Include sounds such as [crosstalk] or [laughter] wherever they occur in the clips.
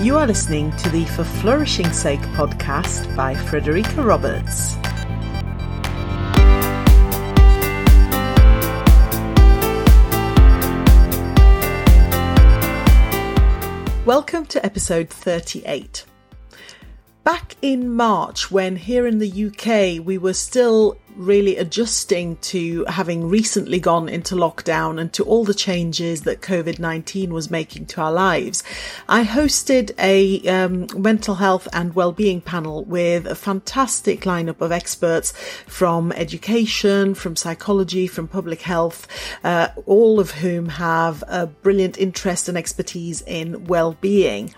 You are listening to the For Flourishing Sake podcast by Frederika Roberts. Welcome to episode 38. Back in March, when here in the UK we were still really adjusting to having recently gone into lockdown and to all the changes that COVID 19 was making to our lives, I hosted a um, mental health and well-being panel with a fantastic lineup of experts from education, from psychology, from public health, uh, all of whom have a brilliant interest and expertise in well-being.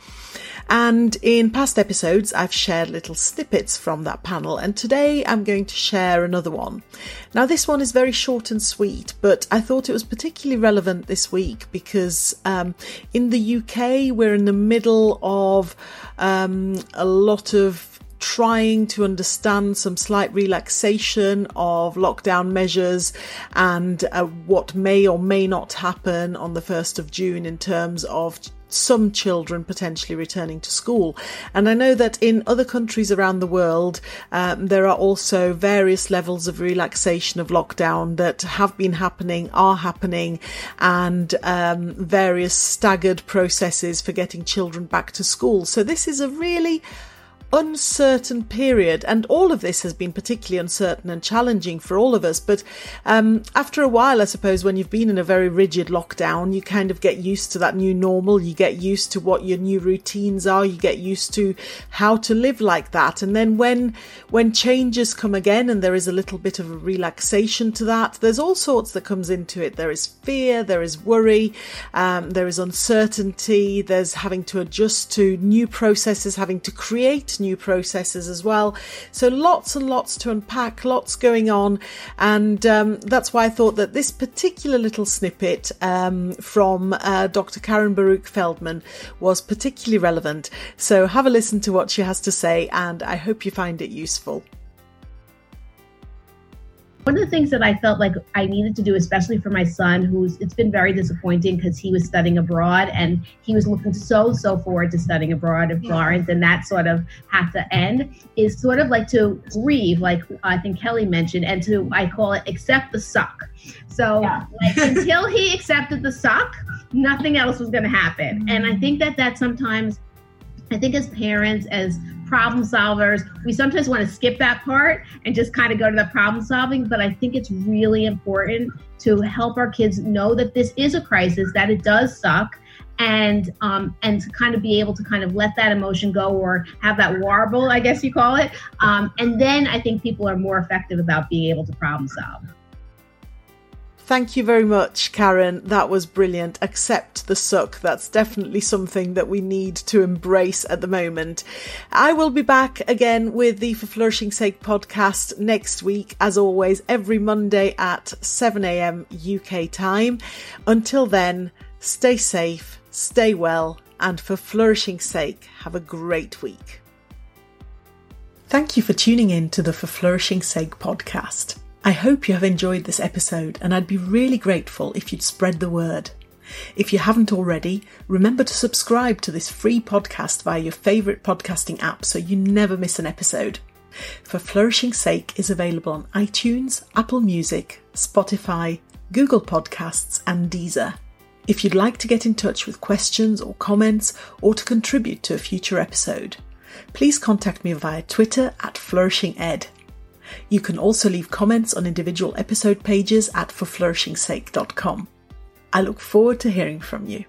And in past episodes, I've shared little snippets from that panel, and today I'm going to share another one. Now, this one is very short and sweet, but I thought it was particularly relevant this week because um, in the UK, we're in the middle of um, a lot of trying to understand some slight relaxation of lockdown measures and uh, what may or may not happen on the 1st of June in terms of some children potentially returning to school. And I know that in other countries around the world, um, there are also various levels of relaxation of lockdown that have been happening, are happening, and um, various staggered processes for getting children back to school. So this is a really uncertain period, and all of this has been particularly uncertain and challenging for all of us. But um, after a while, I suppose, when you've been in a very rigid lockdown, you kind of get used to that new normal. You get used to what your new routines are. You get used to how to live like that. And then when when changes come again, and there is a little bit of a relaxation to that, there's all sorts that comes into it. There is fear, there is worry, um, there is uncertainty. There's having to adjust to new processes, having to create new processes as well. So lots and lots to unpack, lots going on. And um, that's why I thought that this particular little snippet um, from uh, Dr. Karen Baruch Feldman was particularly relevant. So have a listen to what she has to say, and I hope you find it useful. One of the things that I felt like I needed to do, especially for my son, who's it's been very disappointing because he was studying abroad and he was looking so so forward to studying abroad in Florence, and that sort of had to end. Is sort of like to grieve, like I think Kelly mentioned, and to I call it accept the suck. So yeah. like, [laughs] until he accepted the suck, nothing else was going to happen. And I mm-hmm. think that that sometimes, I think as parents, as problem solvers. We sometimes want to skip that part and just kind of go to the problem solving, but I think it's really important to help our kids know that this is a crisis, that it does suck, and um, and to kind of be able to kind of let that emotion go or have that warble, I guess you call it. Um, and then I think people are more effective about being able to problem solve. Thank you very much, Karen. That was brilliant. Accept the suck. That's definitely something that we need to embrace at the moment. I will be back again with the For Flourishing Sake podcast next week, as always, every Monday at 7am UK time. Until then, stay safe, stay well, and for flourishing sake, have a great week. Thank you for tuning in to the For Flourishing Sake podcast. I hope you have enjoyed this episode, and I'd be really grateful if you'd spread the word. If you haven't already, remember to subscribe to this free podcast via your favourite podcasting app so you never miss an episode. For Flourishing Sake is available on iTunes, Apple Music, Spotify, Google Podcasts, and Deezer. If you'd like to get in touch with questions or comments or to contribute to a future episode, please contact me via Twitter at FlourishingEd. You can also leave comments on individual episode pages at forflourishingsake.com. I look forward to hearing from you.